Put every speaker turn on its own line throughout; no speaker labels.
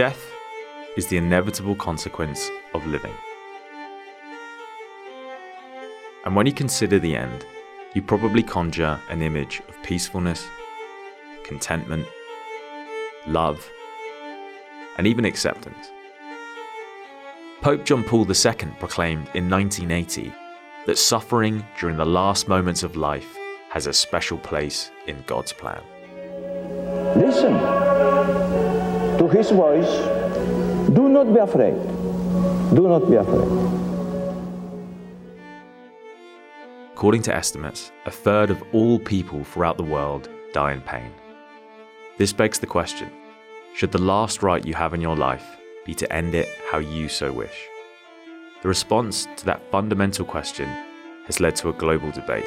Death is the inevitable consequence of living. And when you consider the end, you probably conjure an image of peacefulness, contentment, love, and even acceptance. Pope John Paul II proclaimed in 1980 that suffering during the last moments of life has a special place in God's plan.
Listen his voice. Do not be afraid. Do not be afraid.
According to estimates, a third of all people throughout the world die in pain. This begs the question should the last right you have in your life be to end it how you so wish? The response to that fundamental question has led to a global debate.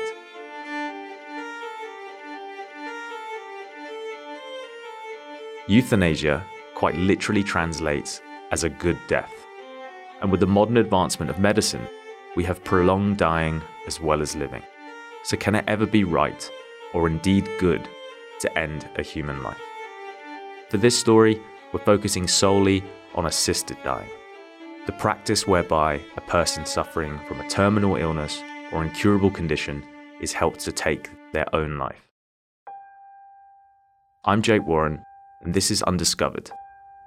Euthanasia quite literally translates as a good death. And with the modern advancement of medicine, we have prolonged dying as well as living. So, can it ever be right, or indeed good, to end a human life? For this story, we're focusing solely on assisted dying, the practice whereby a person suffering from a terminal illness or incurable condition is helped to take their own life. I'm Jake Warren, and this is Undiscovered,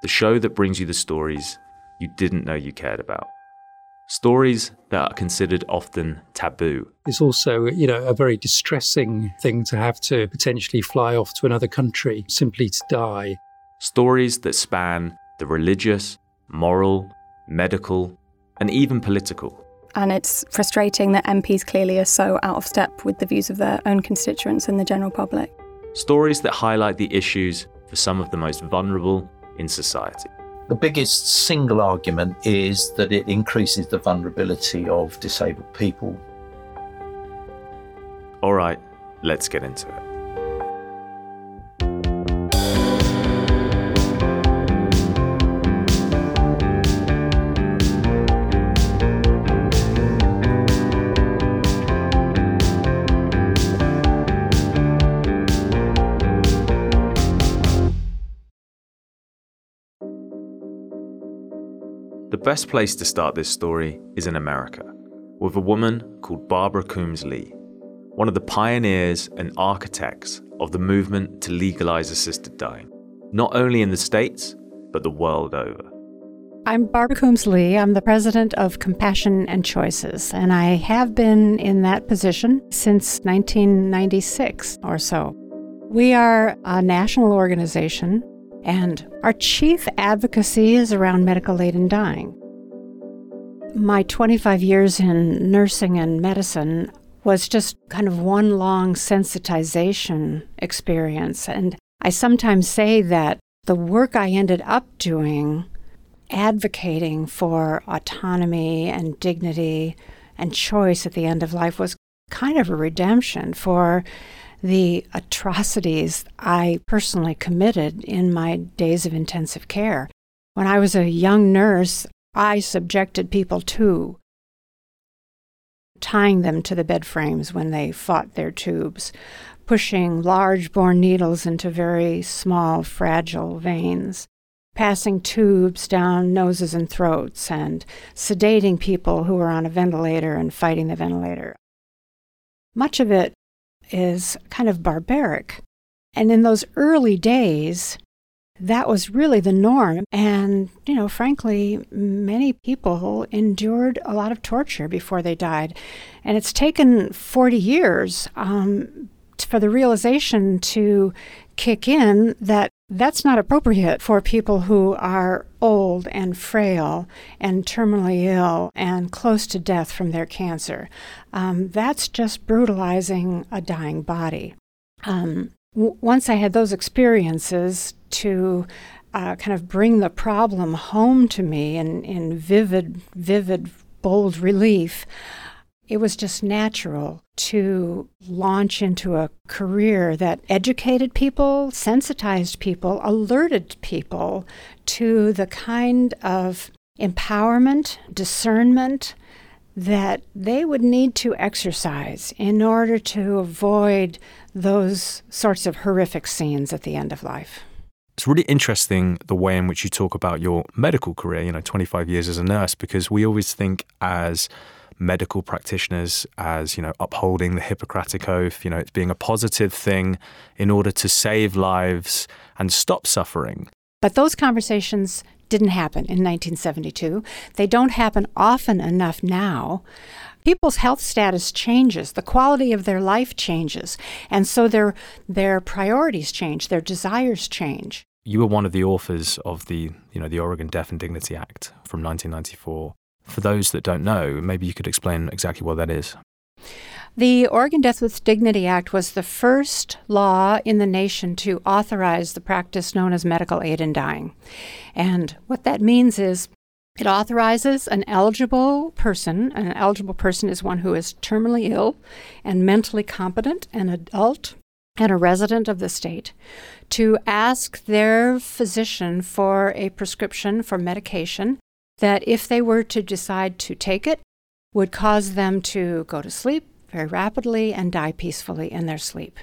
the show that brings you the stories you didn't know you cared about. Stories that are considered often taboo.
It's also, you know, a very distressing thing to have to potentially fly off to another country simply to die.
Stories that span the religious, moral, medical, and even political.
And it's frustrating that MPs clearly are so out of step with the views of their own constituents and the general public.
Stories that highlight the issues for some of the most vulnerable in society.
The biggest single argument is that it increases the vulnerability of disabled people.
All right, let's get into it. Best place to start this story is in America, with a woman called Barbara Coombs Lee, one of the pioneers and architects of the movement to legalize assisted dying, not only in the States, but the world over.
I'm Barbara Coombs Lee. I'm the president of Compassion and Choices, and I have been in that position since 1996 or so. We are a national organization and our chief advocacy is around medical aid in dying. My 25 years in nursing and medicine was just kind of one long sensitization experience. And I sometimes say that the work I ended up doing, advocating for autonomy and dignity and choice at the end of life, was kind of a redemption for the atrocities I personally committed in my days of intensive care. When I was a young nurse, I subjected people to tying them to the bed frames when they fought their tubes, pushing large bore needles into very small, fragile veins, passing tubes down noses and throats, and sedating people who were on a ventilator and fighting the ventilator. Much of it is kind of barbaric. And in those early days, that was really the norm. And, you know, frankly, many people endured a lot of torture before they died. And it's taken 40 years um, for the realization to kick in that that's not appropriate for people who are old and frail and terminally ill and close to death from their cancer. Um, that's just brutalizing a dying body. Um, w- once I had those experiences to uh, kind of bring the problem home to me in, in vivid, vivid, bold relief, it was just natural to launch into a career that educated people, sensitized people, alerted people to the kind of empowerment, discernment that they would need to exercise in order to avoid those sorts of horrific scenes at the end of life.
It's really interesting the way in which you talk about your medical career, you know, 25 years as a nurse, because we always think as medical practitioners as you know upholding the Hippocratic oath. You know, it's being a positive thing in order to save lives and stop suffering.
But those conversations didn't happen in 1972. They don't happen often enough now. People's health status changes, the quality of their life changes, and so their their priorities change, their desires change.
You were one of the authors of the, you know, the Oregon Death and Dignity Act from 1994. For those that don't know, maybe you could explain exactly what that is.
The Oregon Death with Dignity Act was the first law in the nation to authorize the practice known as medical aid in dying. And what that means is it authorizes an eligible person, an eligible person is one who is terminally ill and mentally competent, an adult, and a resident of the state, to ask their physician for a prescription for medication that if they were to decide to take it, would cause them to go to sleep very rapidly and die peacefully in their sleep.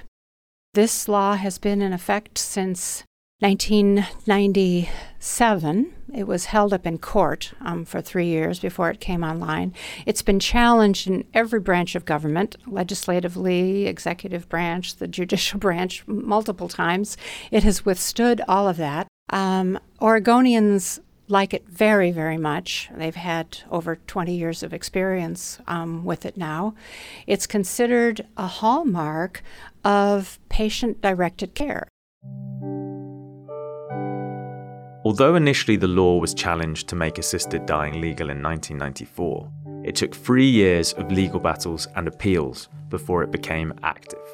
This law has been in effect since 1997. It was held up in court um, for three years before it came online. It's been challenged in every branch of government legislatively, executive branch, the judicial branch multiple times. It has withstood all of that. Um, Oregonians like it very, very much. They've had over 20 years of experience um, with it now. It's considered a hallmark of patient directed care.
Although initially the law was challenged to make assisted dying legal in 1994, it took three years of legal battles and appeals before it became active.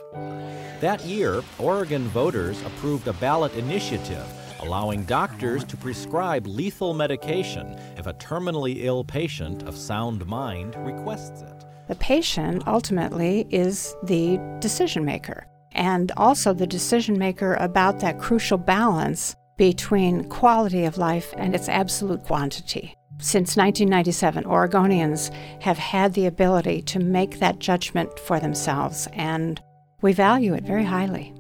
That year, Oregon voters approved a ballot initiative allowing doctors to prescribe lethal medication if a terminally ill patient of sound mind requests it.
The patient ultimately is the decision maker, and also the decision maker about that crucial balance between quality of life and its absolute quantity. Since 1997, Oregonians have had the ability to make that judgment for themselves, and we value it very highly.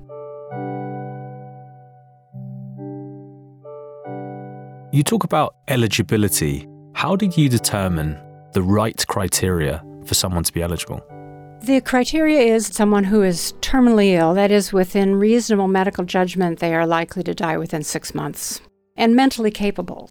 You talk about eligibility. How did you determine the right criteria for someone to be eligible?
The criteria is someone who is terminally ill, that is, within reasonable medical judgment, they are likely to die within six months, and mentally capable.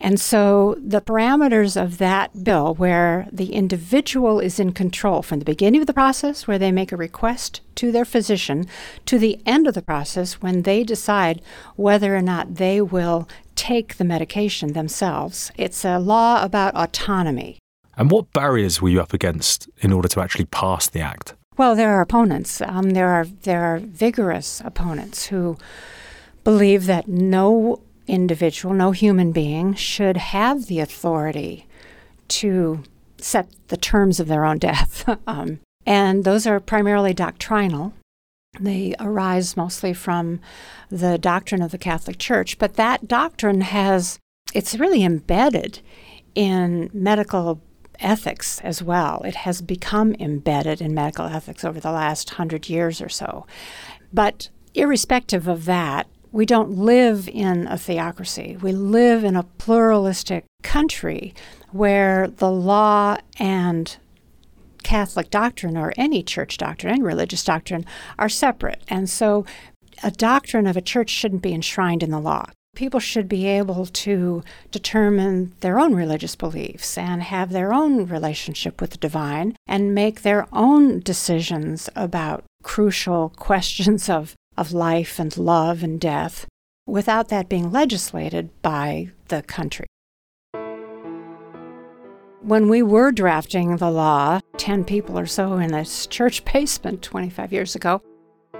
And so the parameters of that bill, where the individual is in control from the beginning of the process, where they make a request to their physician, to the end of the process, when they decide whether or not they will take the medication themselves. It's a law about autonomy.
And what barriers were you up against in order to actually pass the act?
Well, there are opponents. Um, there are there are vigorous opponents who believe that no individual, no human being, should have the authority to set the terms of their own death. um, and those are primarily doctrinal. They arise mostly from the doctrine of the Catholic Church, but that doctrine has, it's really embedded in medical ethics as well. It has become embedded in medical ethics over the last hundred years or so. But irrespective of that, we don't live in a theocracy. We live in a pluralistic country where the law and Catholic doctrine or any church doctrine, any religious doctrine, are separate. And so a doctrine of a church shouldn't be enshrined in the law. People should be able to determine their own religious beliefs and have their own relationship with the divine and make their own decisions about crucial questions of, of life and love and death without that being legislated by the country. When we were drafting the law, 10 people or so in this church basement 25 years ago,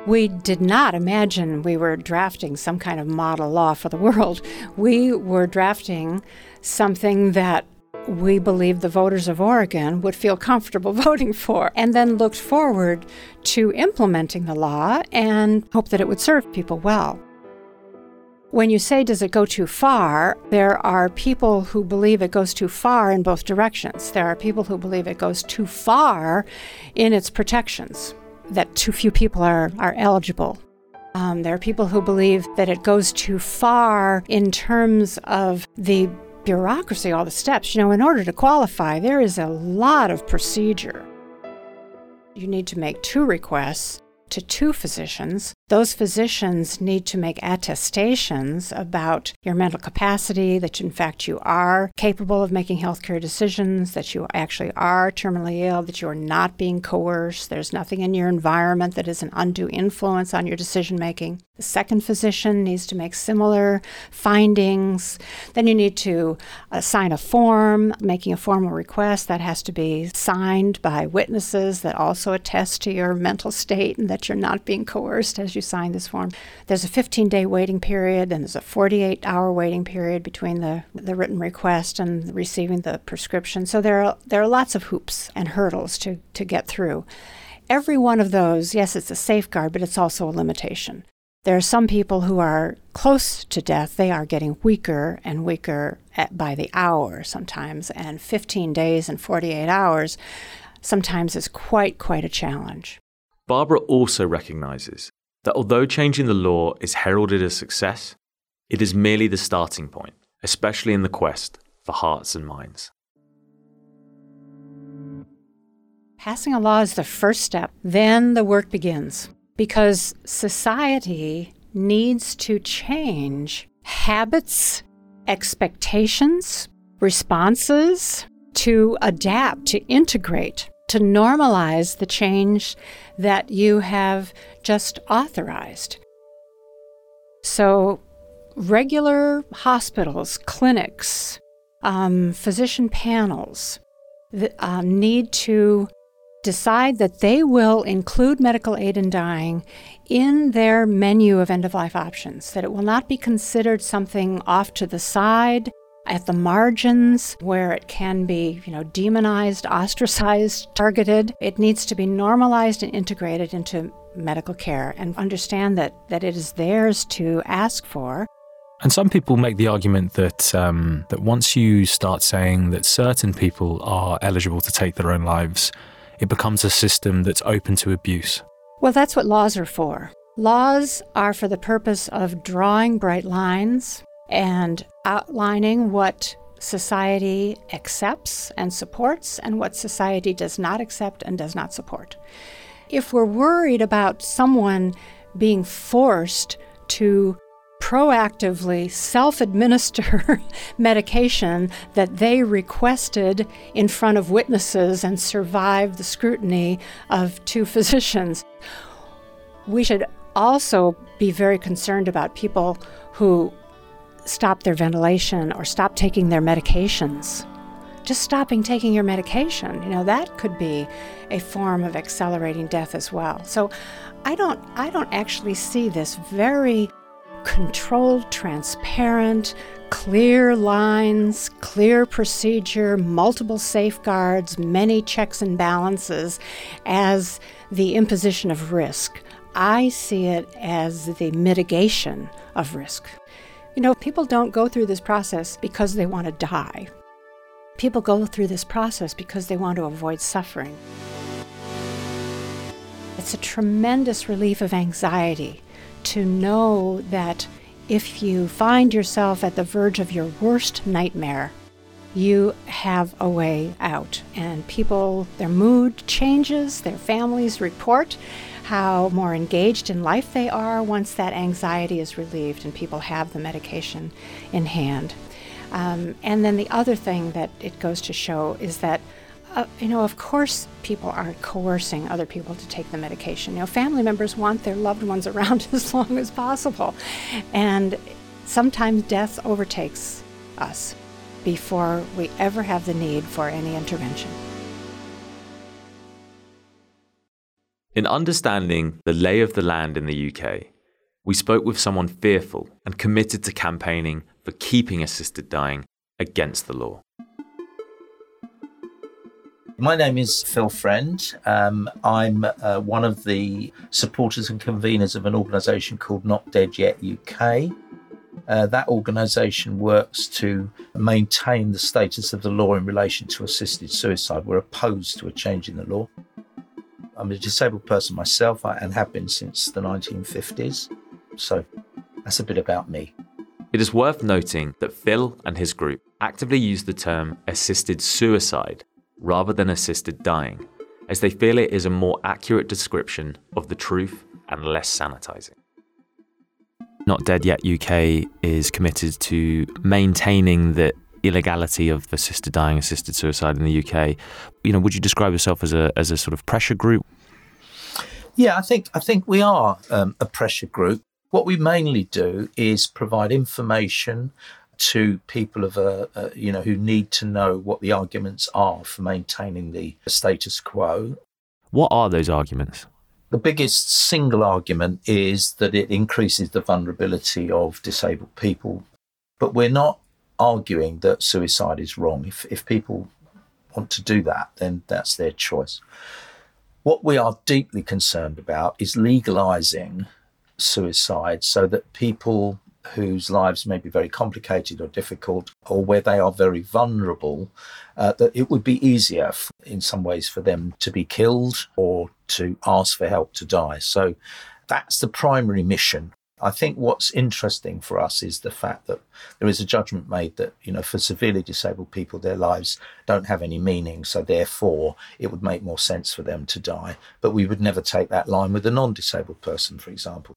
we did not imagine we were drafting some kind of model law for the world. We were drafting something that we believed the voters of Oregon would feel comfortable voting for, and then looked forward to implementing the law and hope that it would serve people well. When you say, does it go too far, there are people who believe it goes too far in both directions. There are people who believe it goes too far in its protections, that too few people are, are eligible. Um, there are people who believe that it goes too far in terms of the bureaucracy, all the steps. You know, in order to qualify, there is a lot of procedure. You need to make two requests to two physicians. Those physicians need to make attestations about your mental capacity, that in fact you are capable of making healthcare decisions, that you actually are terminally ill, that you are not being coerced, there's nothing in your environment that is an undue influence on your decision making. The second physician needs to make similar findings. Then you need to sign a form, making a formal request that has to be signed by witnesses that also attest to your mental state and that you're not being coerced as you sign this form. There's a 15 day waiting period and there's a 48 hour waiting period between the, the written request and receiving the prescription. So there are, there are lots of hoops and hurdles to, to get through. Every one of those, yes, it's a safeguard, but it's also a limitation. There are some people who are close to death. They are getting weaker and weaker at, by the hour sometimes, and 15 days and 48 hours sometimes is quite, quite a challenge.
Barbara also recognizes that although changing the law is heralded as success, it is merely the starting point, especially in the quest for hearts and minds.
Passing a law is the first step, then the work begins because society needs to change habits, expectations, responses to adapt, to integrate, to normalize the change that you have just authorized. So, regular hospitals, clinics, um, physician panels uh, need to decide that they will include medical aid in dying in their menu of end of life options, that it will not be considered something off to the side at the margins where it can be, you know, demonized, ostracized, targeted. It needs to be normalized and integrated into medical care and understand that, that it is theirs to ask for.
And some people make the argument that um, that once you start saying that certain people are eligible to take their own lives, it becomes a system that's open to abuse.
Well, that's what laws are for. Laws are for the purpose of drawing bright lines and outlining what society accepts and supports and what society does not accept and does not support. If we're worried about someone being forced to proactively self administer medication that they requested in front of witnesses and survived the scrutiny of two physicians. We should also be very concerned about people who stop their ventilation or stop taking their medications. Just stopping taking your medication, you know, that could be a form of accelerating death as well. So I don't I don't actually see this very controlled, transparent, clear lines, clear procedure, multiple safeguards, many checks and balances as the imposition of risk. I see it as the mitigation of risk. You know, people don't go through this process because they want to die. People go through this process because they want to avoid suffering. It's a tremendous relief of anxiety to know that if you find yourself at the verge of your worst nightmare, you have a way out. And people, their mood changes, their families report how more engaged in life they are once that anxiety is relieved and people have the medication in hand. Um, and then the other thing that it goes to show is that, uh, you know, of course, people aren't coercing other people to take the medication. You know, family members want their loved ones around as long as possible. And sometimes death overtakes us before we ever have the need for any intervention.
In understanding the lay of the land in the UK, we spoke with someone fearful and committed to campaigning for keeping assisted dying against the law.
My name is Phil Friend. Um, I'm uh, one of the supporters and conveners of an organisation called Not Dead Yet UK. Uh, that organisation works to maintain the status of the law in relation to assisted suicide. We're opposed to a change in the law. I'm a disabled person myself and have been since the 1950s. So that's a bit about me.
It is worth noting that Phil and his group actively use the term assisted suicide rather than assisted dying, as they feel it is a more accurate description of the truth and less sanitizing.
Not Dead Yet UK is committed to maintaining the illegality of assisted dying, assisted suicide in the UK. You know, would you describe yourself as a as a sort of pressure group?
Yeah, I think I think we are um, a pressure group. What we mainly do is provide information to people of a, a, you know who need to know what the arguments are for maintaining the status quo.
What are those arguments?
The biggest single argument is that it increases the vulnerability of disabled people. But we're not arguing that suicide is wrong. If, if people want to do that, then that's their choice. What we are deeply concerned about is legalizing suicide so that people whose lives may be very complicated or difficult, or where they are very vulnerable, uh, that it would be easier in some ways for them to be killed or to ask for help to die. So that's the primary mission I think what's interesting for us is the fact that there is a judgment made that, you know, for severely disabled people, their lives don't have any meaning. So therefore, it would make more sense for them to die. But we would never take that line with a non disabled person, for example.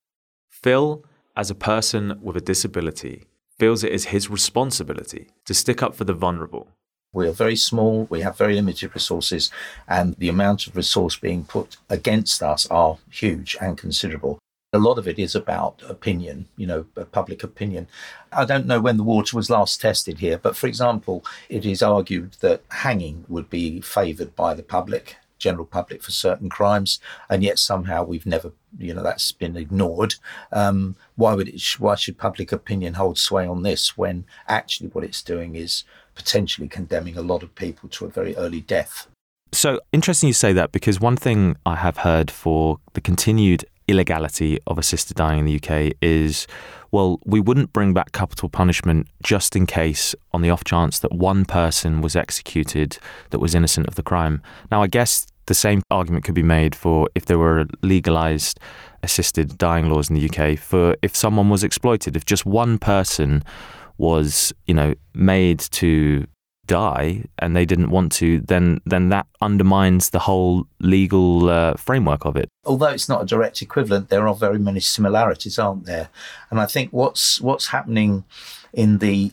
Phil, as a person with a disability, feels it is his responsibility to stick up for the vulnerable.
We are very small, we have very limited resources, and the amount of resource being put against us are huge and considerable. A lot of it is about opinion, you know, public opinion. I don't know when the water was last tested here, but for example, it is argued that hanging would be favoured by the public, general public, for certain crimes, and yet somehow we've never, you know, that's been ignored. Um, why would it? Why should public opinion hold sway on this when actually what it's doing is potentially condemning a lot of people to a very early death?
So interesting you say that because one thing I have heard for the continued illegality of assisted dying in the UK is well, we wouldn't bring back capital punishment just in case, on the off chance that one person was executed that was innocent of the crime. Now, I guess the same argument could be made for if there were legalized assisted dying laws in the UK for if someone was exploited, if just one person was, you know, made to die and they didn't want to, then then that undermines the whole legal uh, framework of it.
Although it's not a direct equivalent, there are very many similarities, aren't there? And I think what's what's happening in the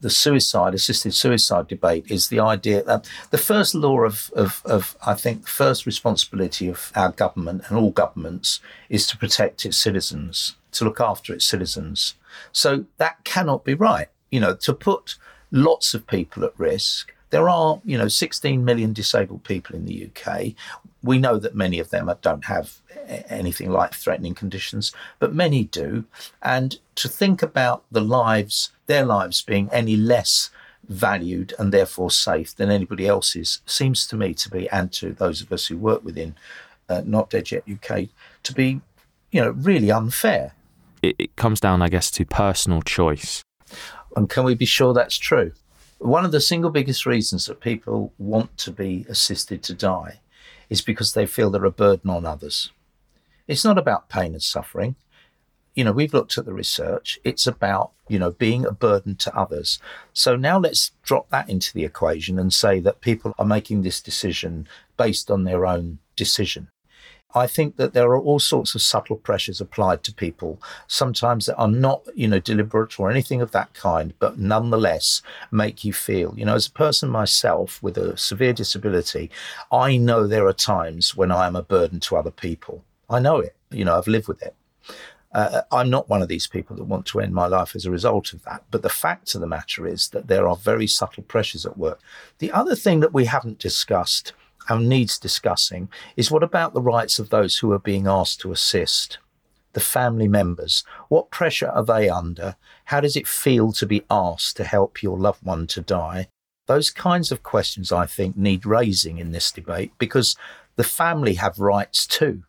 the suicide assisted suicide debate is the idea that the first law of, of, of I think first responsibility of our government and all governments is to protect its citizens, to look after its citizens. So that cannot be right. You know, to put lots of people at risk. There are, you know, 16 million disabled people in the UK. We know that many of them don't have anything like threatening conditions, but many do. And to think about the lives, their lives being any less valued and therefore safe than anybody else's seems to me to be, and to those of us who work within uh, Not Dead Yet UK, to be, you know, really unfair.
It, it comes down, I guess, to personal choice.
And can we be sure that's true? One of the single biggest reasons that people want to be assisted to die is because they feel they're a burden on others. It's not about pain and suffering. you know, we've looked at the research. It's about, you know, being a burden to others. So now let's drop that into the equation and say that people are making this decision based on their own decision. I think that there are all sorts of subtle pressures applied to people, sometimes that are not, you know, deliberate or anything of that kind, but nonetheless make you feel, you know, as a person myself with a severe disability, I know there are times when I am a burden to other people. I know it, you know, I've lived with it. Uh, I'm not one of these people that want to end my life as a result of that. But the fact of the matter is that there are very subtle pressures at work. The other thing that we haven't discussed and needs discussing is what about the rights of those who are being asked to assist? The family members. What pressure are they under? How does it feel to be asked to help your loved one to die? Those kinds of questions, I think, need raising in this debate because the family have rights too.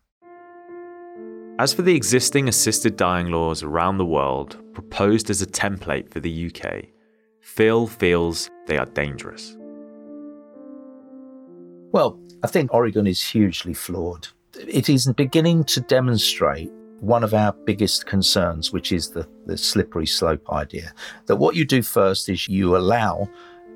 As for the existing assisted dying laws around the world proposed as a template for the UK, Phil feels they are dangerous.
Well, I think Oregon is hugely flawed. It is beginning to demonstrate one of our biggest concerns, which is the, the slippery slope idea. That what you do first is you allow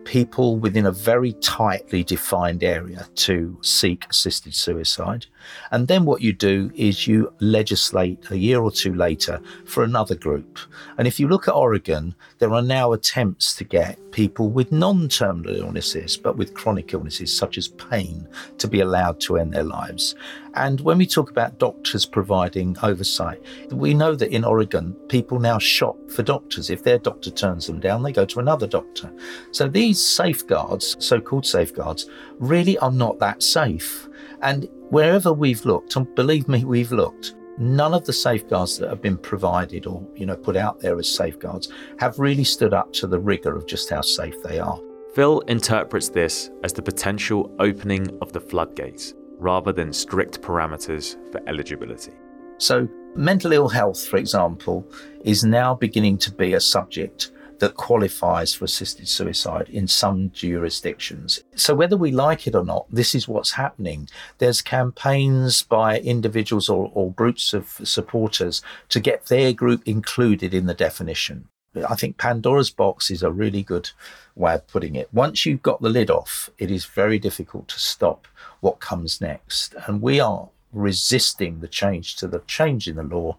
people within a very tightly defined area to seek assisted suicide. And then what you do is you legislate a year or two later for another group. And if you look at Oregon, there are now attempts to get people with non terminal illnesses, but with chronic illnesses such as pain, to be allowed to end their lives. And when we talk about doctors providing oversight, we know that in Oregon, people now shop for doctors. If their doctor turns them down, they go to another doctor. So these safeguards, so called safeguards, really are not that safe. And wherever we've looked, and believe me, we've looked, none of the safeguards that have been provided or you know put out there as safeguards have really stood up to the rigor of just how safe they are.
Phil interprets this as the potential opening of the floodgates rather than strict parameters for eligibility.
So, mental ill health, for example, is now beginning to be a subject that qualifies for assisted suicide in some jurisdictions. So, whether we like it or not, this is what's happening. There's campaigns by individuals or, or groups of supporters to get their group included in the definition. I think Pandora's box is a really good way of putting it. Once you've got the lid off, it is very difficult to stop what comes next. And we are resisting the change to the change in the law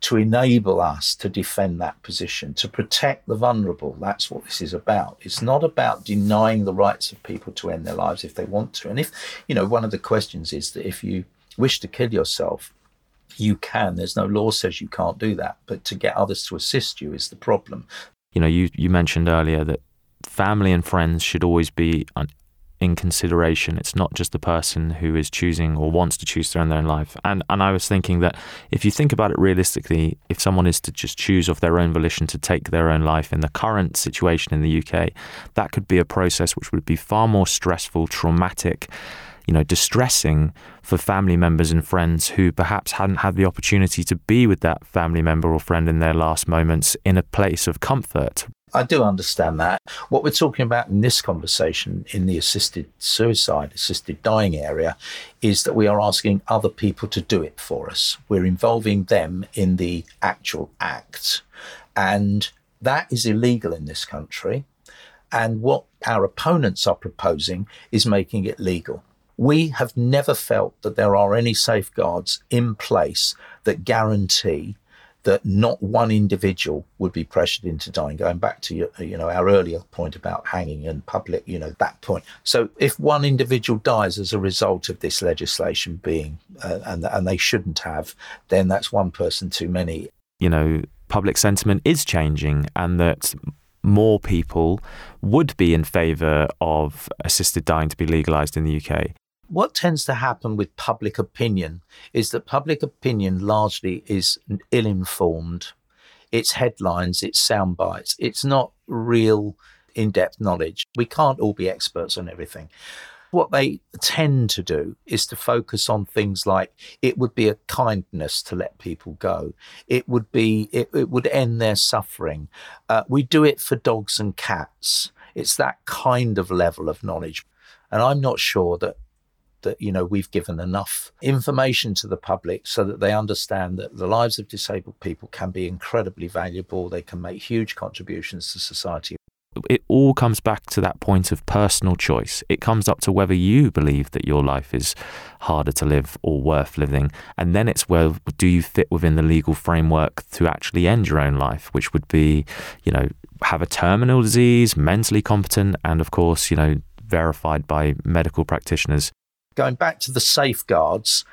to enable us to defend that position, to protect the vulnerable. That's what this is about. It's not about denying the rights of people to end their lives if they want to. And if, you know, one of the questions is that if you wish to kill yourself, you can. There's no law says you can't do that. But to get others to assist you is the problem.
You know, you, you mentioned earlier that family and friends should always be in consideration. It's not just the person who is choosing or wants to choose their own life. And and I was thinking that if you think about it realistically, if someone is to just choose of their own volition to take their own life in the current situation in the UK, that could be a process which would be far more stressful, traumatic, you know, distressing for family members and friends who perhaps hadn't had the opportunity to be with that family member or friend in their last moments in a place of comfort
I do understand that. What we're talking about in this conversation in the assisted suicide, assisted dying area is that we are asking other people to do it for us. We're involving them in the actual act. And that is illegal in this country. And what our opponents are proposing is making it legal. We have never felt that there are any safeguards in place that guarantee that not one individual would be pressured into dying. Going back to your, you know our earlier point about hanging and public, you know that point. So if one individual dies as a result of this legislation being, uh, and and they shouldn't have, then that's one person too many.
You know, public sentiment is changing, and that more people would be in favour of assisted dying to be legalised in the UK
what tends to happen with public opinion is that public opinion largely is ill informed. It's headlines, it's sound bites, it's not real in depth knowledge. We can't all be experts on everything. What they tend to do is to focus on things like it would be a kindness to let people go. It would be, it, it would end their suffering. Uh, we do it for dogs and cats. It's that kind of level of knowledge. And I'm not sure that that you know we've given enough information to the public so that they understand that the lives of disabled people can be incredibly valuable they can make huge contributions to society
it all comes back to that point of personal choice. It comes up to whether you believe that your life is harder to live or worth living. And then it's where do you fit within the legal framework to actually end your own life, which would be, you know, have a terminal disease, mentally competent, and of course, you know, verified by medical practitioners.
Going back to the safeguards,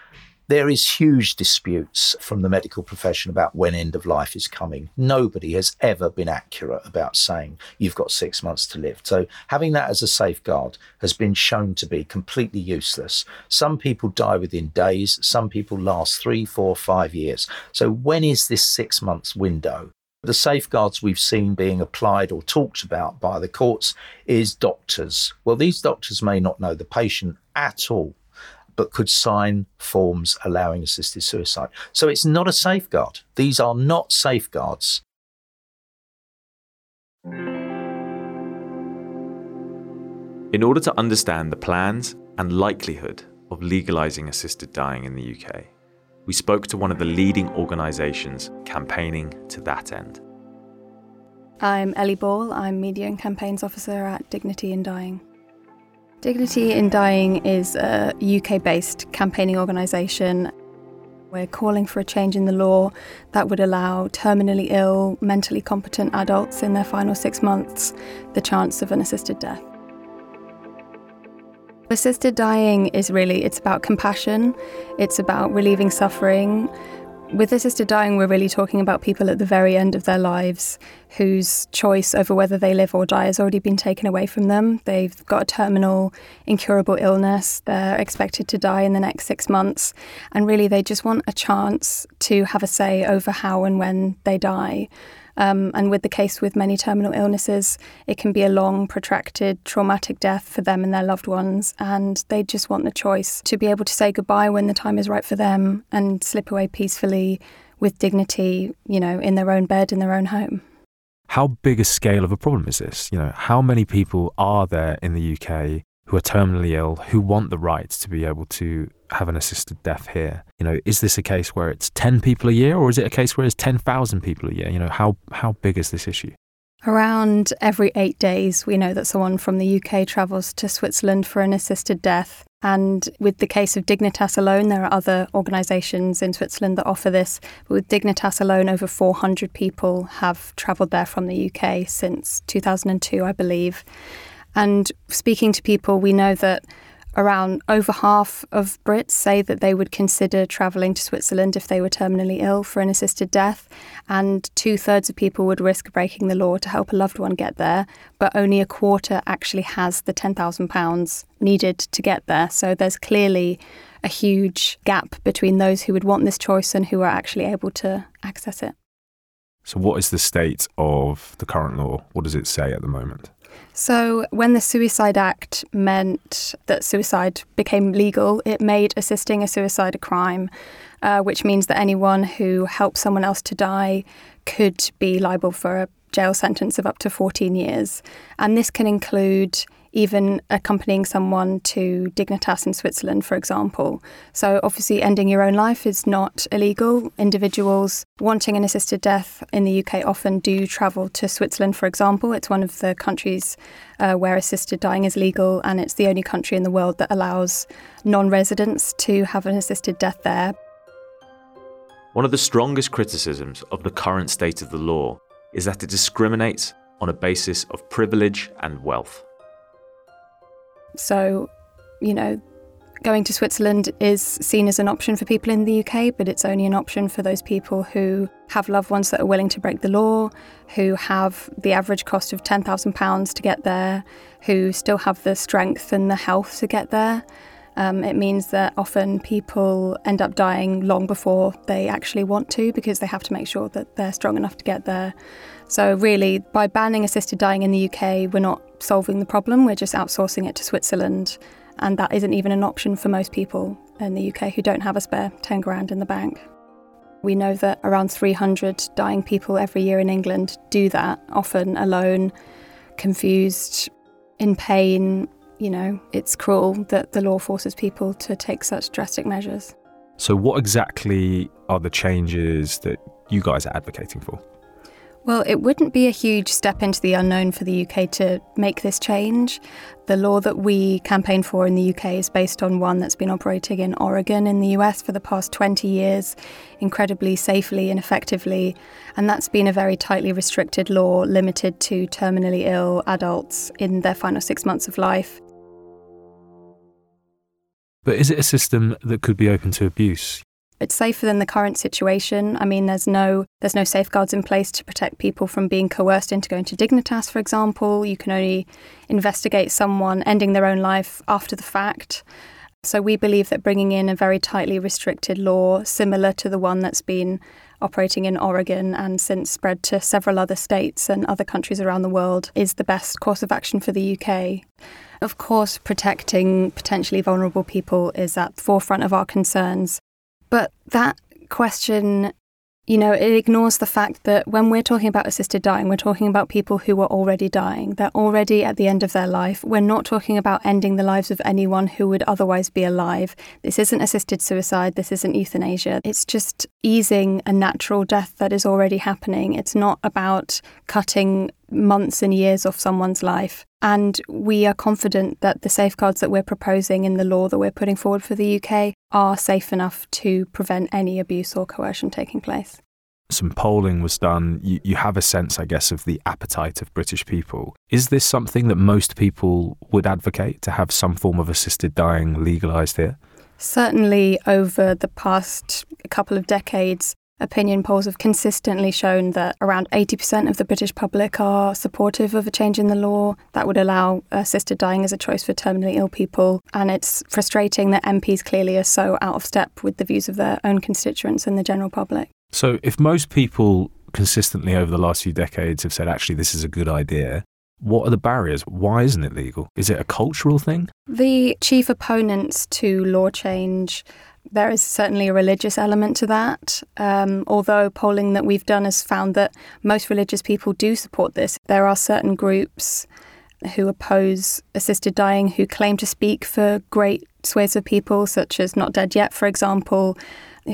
there is huge disputes from the medical profession about when end of life is coming. Nobody has ever been accurate about saying you've got six months to live. So having that as a safeguard has been shown to be completely useless. Some people die within days, some people last three, four, five years. So when is this six months window? The safeguards we've seen being applied or talked about by the courts is doctors. Well, these doctors may not know the patient at all but could sign forms allowing assisted suicide. So it's not a safeguard. These are not safeguards.
In order to understand the plans and likelihood of legalising assisted dying in the UK, we spoke to one of the leading organisations campaigning to that end.
I'm Ellie Ball, I'm Media and Campaigns Officer at Dignity in Dying. Dignity in Dying is a UK based campaigning organisation. We're calling for a change in the law that would allow terminally ill, mentally competent adults in their final six months the chance of an assisted death. Assisted dying is really it's about compassion, it's about relieving suffering, with assisted dying, we're really talking about people at the very end of their lives whose choice over whether they live or die has already been taken away from them. They've got a terminal, incurable illness. They're expected to die in the next six months. And really, they just want a chance to have a say over how and when they die. Um, and with the case with many terminal illnesses, it can be a long, protracted, traumatic death for them and their loved ones. And they just want the choice to be able to say goodbye when the time is right for them and slip away peacefully with dignity, you know, in their own bed, in their own home.
How big a scale of a problem is this? You know, how many people are there in the UK who are terminally ill who want the right to be able to have an assisted death here. You know, is this a case where it's 10 people a year or is it a case where it's 10,000 people a year? You know, how, how big is this issue?
Around every eight days, we know that someone from the UK travels to Switzerland for an assisted death. And with the case of Dignitas alone, there are other organisations in Switzerland that offer this. But with Dignitas alone, over 400 people have travelled there from the UK since 2002, I believe. And speaking to people, we know that around over half of Brits say that they would consider travelling to Switzerland if they were terminally ill for an assisted death, and two thirds of people would risk breaking the law to help a loved one get there, but only a quarter actually has the £10,000 needed to get there. So there's clearly a huge gap between those who would want this choice and who are actually able to access it.
So, what is the state of the current law? What does it say at the moment?
So, when the Suicide Act meant that suicide became legal, it made assisting a suicide a crime, uh, which means that anyone who helps someone else to die could be liable for a jail sentence of up to 14 years. And this can include even accompanying someone to Dignitas in Switzerland, for example. So, obviously, ending your own life is not illegal. Individuals wanting an assisted death in the UK often do travel to Switzerland, for example. It's one of the countries uh, where assisted dying is legal, and it's the only country in the world that allows non residents to have an assisted death there.
One of the strongest criticisms of the current state of the law is that it discriminates on a basis of privilege and wealth.
So, you know, going to Switzerland is seen as an option for people in the UK, but it's only an option for those people who have loved ones that are willing to break the law, who have the average cost of £10,000 to get there, who still have the strength and the health to get there. Um, it means that often people end up dying long before they actually want to because they have to make sure that they're strong enough to get there. So, really, by banning assisted dying in the UK, we're not solving the problem, we're just outsourcing it to Switzerland. And that isn't even an option for most people in the UK who don't have a spare 10 grand in the bank. We know that around 300 dying people every year in England do that, often alone, confused, in pain, you know, it's cruel that the law forces people to take such drastic measures.
So, what exactly are the changes that you guys are advocating for?
Well, it wouldn't be a huge step into the unknown for the UK to make this change. The law that we campaign for in the UK is based on one that's been operating in Oregon in the US for the past 20 years, incredibly safely and effectively. And that's been a very tightly restricted law limited to terminally ill adults in their final six months of life.
But is it a system that could be open to abuse?
It's safer than the current situation. I mean, there's no there's no safeguards in place to protect people from being coerced into going to Dignitas, for example. You can only investigate someone ending their own life after the fact. So we believe that bringing in a very tightly restricted law, similar to the one that's been operating in Oregon and since spread to several other states and other countries around the world, is the best course of action for the UK. Of course, protecting potentially vulnerable people is at the forefront of our concerns. But that question, you know, it ignores the fact that when we're talking about assisted dying, we're talking about people who are already dying. They're already at the end of their life. We're not talking about ending the lives of anyone who would otherwise be alive. This isn't assisted suicide. This isn't euthanasia. It's just easing a natural death that is already happening. It's not about cutting months and years off someone's life. And we are confident that the safeguards that we're proposing in the law that we're putting forward for the UK are safe enough to prevent any abuse or coercion taking place.
Some polling was done. You, you have a sense, I guess, of the appetite of British people. Is this something that most people would advocate to have some form of assisted dying legalised here?
Certainly, over the past couple of decades, Opinion polls have consistently shown that around 80% of the British public are supportive of a change in the law that would allow assisted dying as a choice for terminally ill people. And it's frustrating that MPs clearly are so out of step with the views of their own constituents and the general public.
So, if most people consistently over the last few decades have said, actually, this is a good idea, what are the barriers? Why isn't it legal? Is it a cultural thing?
The chief opponents to law change there is certainly a religious element to that. Um, although polling that we've done has found that most religious people do support this, there are certain groups who oppose assisted dying who claim to speak for great swathes of people, such as Not Dead Yet, for example,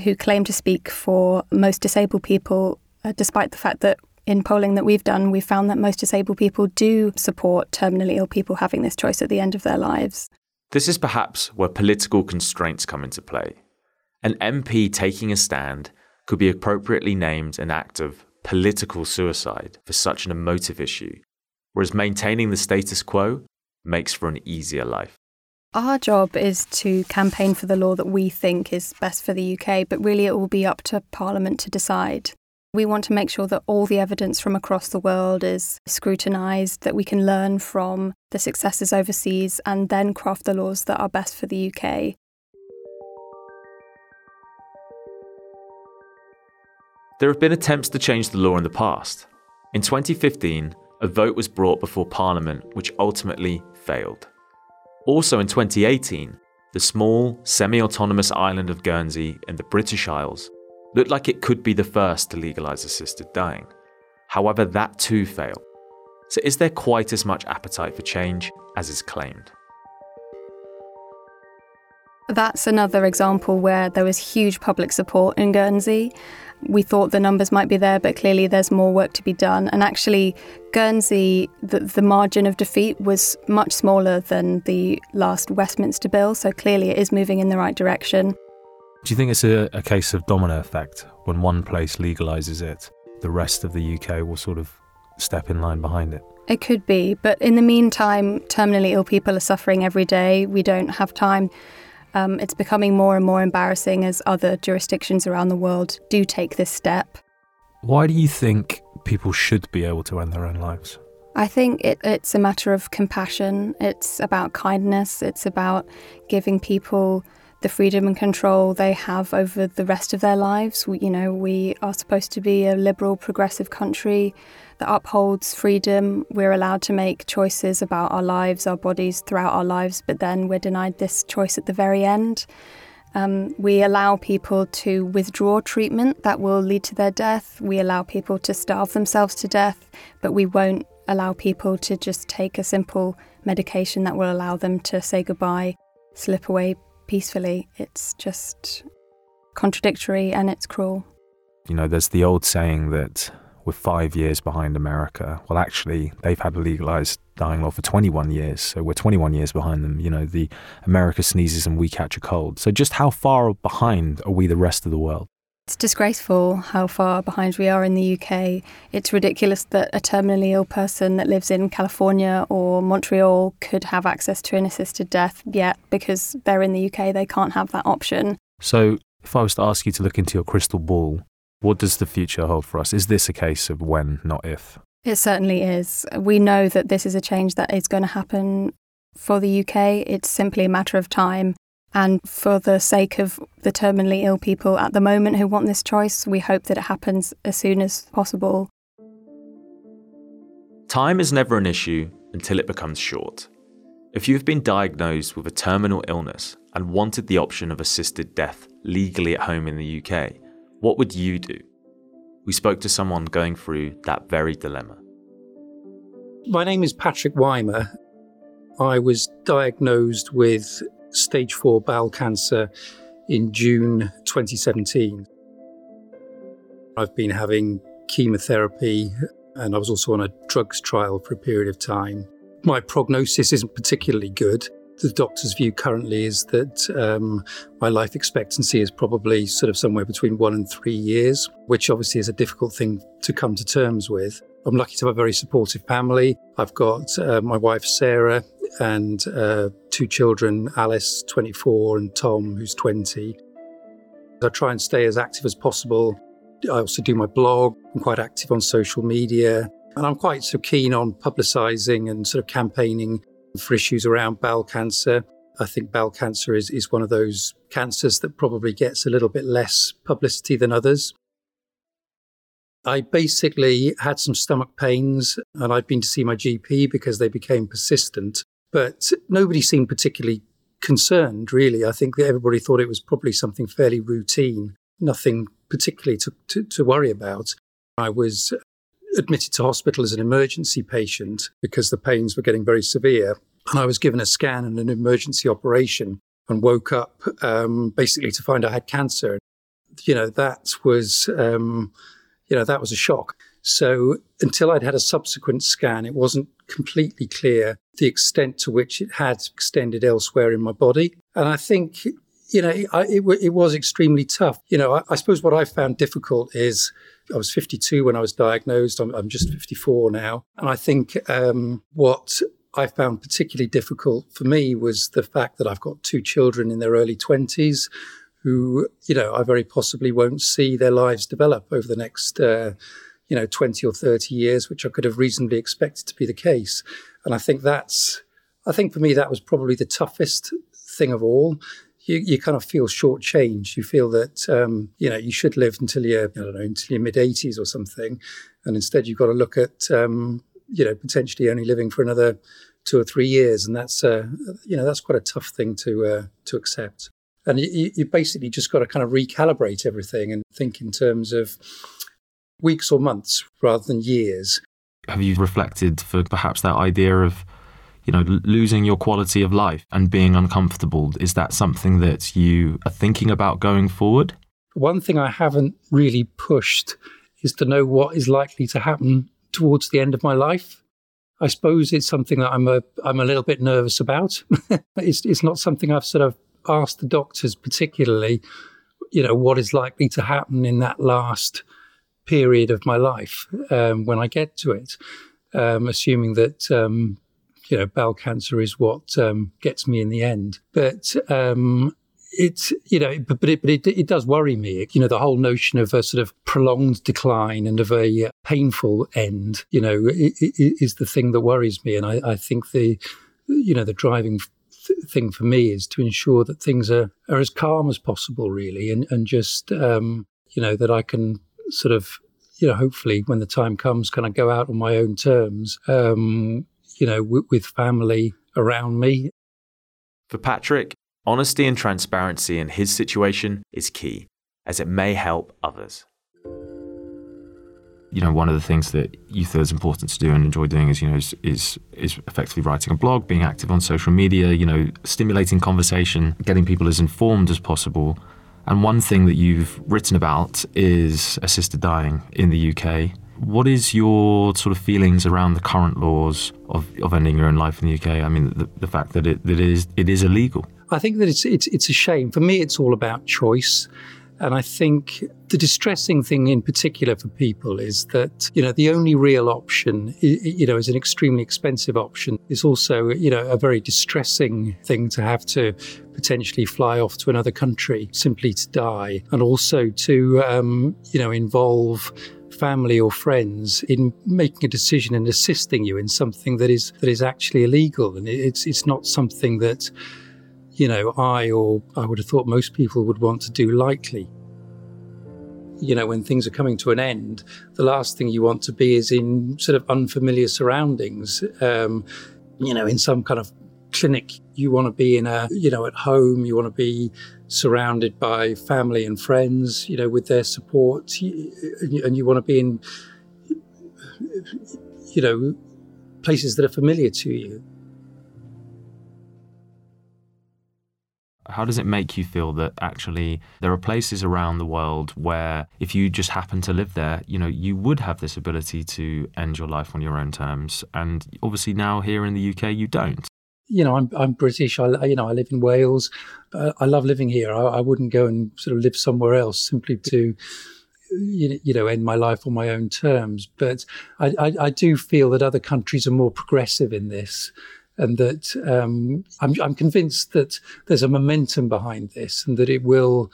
who claim to speak for most disabled people, uh, despite the fact that in polling that we've done, we found that most disabled people do support terminally ill people having this choice at the end of their lives.
This is perhaps where political constraints come into play. An MP taking a stand could be appropriately named an act of political suicide for such an emotive issue, whereas maintaining the status quo makes for an easier life.
Our job is to campaign for the law that we think is best for the UK, but really it will be up to Parliament to decide. We want to make sure that all the evidence from across the world is scrutinised, that we can learn from the successes overseas and then craft the laws that are best for the UK.
There have been attempts to change the law in the past. In 2015, a vote was brought before Parliament which ultimately failed. Also in 2018, the small, semi autonomous island of Guernsey in the British Isles looked like it could be the first to legalise assisted dying. However, that too failed. So, is there quite as much appetite for change as is claimed?
That's another example where there was huge public support in Guernsey. We thought the numbers might be there, but clearly there's more work to be done. And actually, Guernsey, the, the margin of defeat was much smaller than the last Westminster bill, so clearly it is moving in the right direction.
Do you think it's a, a case of domino effect? When one place legalises it, the rest of the UK will sort of step in line behind it?
It could be, but in the meantime, terminally ill people are suffering every day. We don't have time. Um, it's becoming more and more embarrassing as other jurisdictions around the world do take this step.
Why do you think people should be able to end their own lives?
I think it, it's a matter of compassion. It's about kindness. It's about giving people the freedom and control they have over the rest of their lives. We, you know, we are supposed to be a liberal, progressive country that upholds freedom. We're allowed to make choices about our lives, our bodies throughout our lives, but then we're denied this choice at the very end. Um, we allow people to withdraw treatment that will lead to their death. We allow people to starve themselves to death, but we won't allow people to just take a simple medication that will allow them to say goodbye, slip away peacefully. It's just contradictory and it's cruel.
You know, there's the old saying that we're five years behind America. Well, actually, they've had a legalized dying law for 21 years, so we're 21 years behind them. You know, the America sneezes and we catch a cold. So, just how far behind are we the rest of the world?
It's disgraceful how far behind we are in the UK. It's ridiculous that a terminally ill person that lives in California or Montreal could have access to an assisted death, yet because they're in the UK, they can't have that option.
So, if I was to ask you to look into your crystal ball, what does the future hold for us? Is this a case of when, not if?
It certainly is. We know that this is a change that is going to happen for the UK. It's simply a matter of time. And for the sake of the terminally ill people at the moment who want this choice, we hope that it happens as soon as possible.
Time is never an issue until it becomes short. If you've been diagnosed with a terminal illness and wanted the option of assisted death legally at home in the UK, what would you do? We spoke to someone going through that very dilemma.
My name is Patrick Weimer. I was diagnosed with stage 4 bowel cancer in June 2017. I've been having chemotherapy and I was also on a drugs trial for a period of time. My prognosis isn't particularly good the doctor's view currently is that um, my life expectancy is probably sort of somewhere between one and three years, which obviously is a difficult thing to come to terms with. I'm lucky to have a very supportive family. I've got uh, my wife, Sarah, and uh, two children, Alice, 24, and Tom, who's 20. I try and stay as active as possible. I also do my blog. I'm quite active on social media. And I'm quite so keen on publicising and sort of campaigning for issues around bowel cancer. I think bowel cancer is, is one of those cancers that probably gets a little bit less publicity than others. I basically had some stomach pains and I'd been to see my GP because they became persistent, but nobody seemed particularly concerned, really. I think that everybody thought it was probably something fairly routine, nothing particularly to, to, to worry about. I was admitted to hospital as an emergency patient because the pains were getting very severe. And I was given a scan and an emergency operation and woke up um, basically to find I had cancer. You know, that was, um, you know, that was a shock. So until I'd had a subsequent scan, it wasn't completely clear the extent to which it had extended elsewhere in my body. And I think, you know, it, it, it was extremely tough. You know, I, I suppose what I found difficult is I was 52 when I was diagnosed. I'm, I'm just 54 now. And I think um, what I found particularly difficult for me was the fact that I've got two children in their early 20s who, you know, I very possibly won't see their lives develop over the next, uh, you know, 20 or 30 years, which I could have reasonably expected to be the case. And I think that's, I think for me, that was probably the toughest thing of all you, you kind of feel shortchanged. You feel that um, you know you should live until you're I don't know until your mid eighties or something, and instead you've got to look at um, you know potentially only living for another two or three years, and that's uh, you know that's quite a tough thing to uh, to accept. And you, you basically just got to kind of recalibrate everything and think in terms of weeks or months rather than years.
Have you reflected for perhaps that idea of you know, losing your quality of life and being uncomfortable. Is that something that you are thinking about going forward?
One thing I haven't really pushed is to know what is likely to happen towards the end of my life. I suppose it's something that I'm a I'm a little bit nervous about. it's it's not something I've sort of asked the doctors particularly, you know, what is likely to happen in that last period of my life um, when I get to it, um, assuming that um, you know, bowel cancer is what um, gets me in the end. But um, it's you know, but, but, it, but it, it, does worry me. You know, the whole notion of a sort of prolonged decline and of a painful end. You know, is the thing that worries me, and I, I think the you know the driving thing for me is to ensure that things are are as calm as possible, really, and and just um, you know that I can sort of you know hopefully when the time comes, kind of go out on my own terms um, you know, w- with family around me.
For Patrick, honesty and transparency in his situation is key, as it may help others.
you know, one of the things that you feel is important to do and enjoy doing is, you know, is, is, is effectively writing a blog, being active on social media, you know, stimulating conversation, getting people as informed as possible. And one thing that you've written about is assisted dying in the UK. What is your sort of feelings around the current laws of, of ending your own life in the UK? I mean, the, the fact that it, that it is it is illegal.
I think that it's, it's it's a shame. For me, it's all about choice. And I think the distressing thing in particular for people is that, you know, the only real option, you know, is an extremely expensive option. It's also, you know, a very distressing thing to have to potentially fly off to another country simply to die and also to, um, you know, involve family or friends in making a decision and assisting you in something that is that is actually illegal and it's it's not something that you know, I or I would have thought most people would want to do lightly. You know, when things are coming to an end, the last thing you want to be is in sort of unfamiliar surroundings. Um, you know, in some kind of clinic, you want to be in a, you know, at home, you want to be surrounded by family and friends, you know, with their support, and you want to be in, you know, places that are familiar to you.
How does it make you feel that actually there are places around the world where if you just happen to live there, you know, you would have this ability to end your life on your own terms. And obviously now here in the UK, you don't.
You know, I'm I'm British. I you know I live in Wales. Uh, I love living here. I, I wouldn't go and sort of live somewhere else simply to you know end my life on my own terms. But I, I, I do feel that other countries are more progressive in this and that um, I'm, I'm convinced that there's a momentum behind this and that it will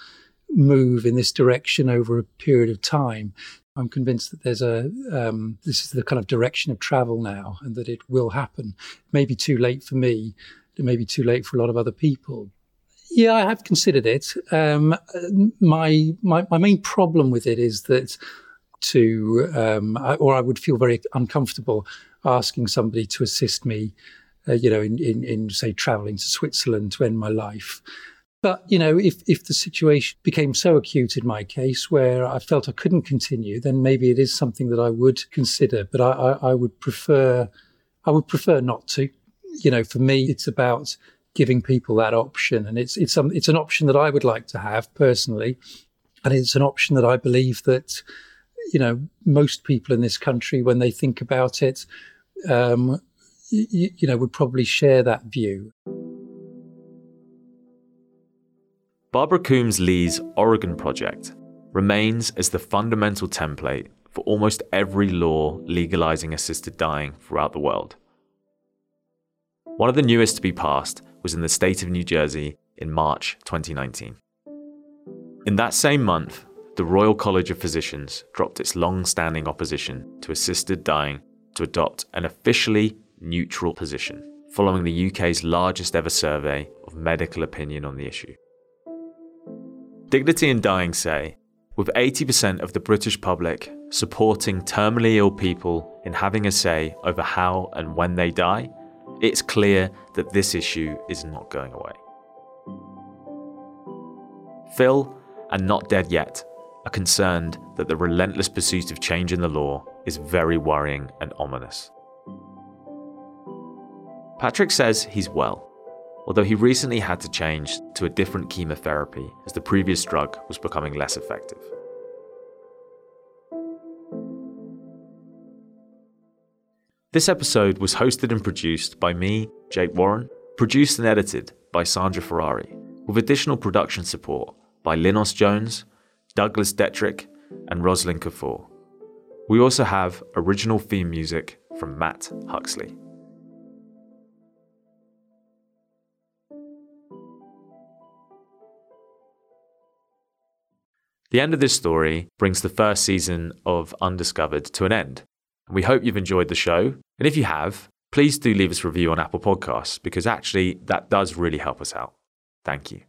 move in this direction over a period of time. I'm convinced that there's a um, this is the kind of direction of travel now, and that it will happen. Maybe too late for me, it may be too late for a lot of other people. Yeah, I have considered it. Um, my, my my main problem with it is that to um, or I would feel very uncomfortable asking somebody to assist me uh, you know, in, in, in, say, traveling to Switzerland to end my life. But, you know, if, if the situation became so acute in my case where I felt I couldn't continue, then maybe it is something that I would consider. But I, I, I would prefer, I would prefer not to. You know, for me, it's about giving people that option. And it's, it's, um, it's an option that I would like to have personally. And it's an option that I believe that, you know, most people in this country, when they think about it, um, you, you know, would probably share that view.
Barbara Coombs Lee's Oregon Project remains as the fundamental template for almost every law legalizing assisted dying throughout the world. One of the newest to be passed was in the state of New Jersey in March 2019. In that same month, the Royal College of Physicians dropped its long standing opposition to assisted dying to adopt an officially neutral position, following the UK's largest ever survey of medical opinion on the issue. Dignity in Dying say, with 80% of the British public supporting terminally ill people in having a say over how and when they die, it's clear that this issue is not going away. Phil, and Not Dead Yet, are concerned that the relentless pursuit of change in the law is very worrying and ominous. Patrick says he's well, although he recently had to change to a different chemotherapy as the previous drug was becoming less effective. This episode was hosted and produced by me, Jake Warren, produced and edited by Sandra Ferrari, with additional production support by Linos Jones, Douglas Detrick, and Rosalind Kafour. We also have original theme music from Matt Huxley. The end of this story brings the first season of Undiscovered to an end. We hope you've enjoyed the show. And if you have, please do leave us a review on Apple Podcasts because actually that does really help us out. Thank you.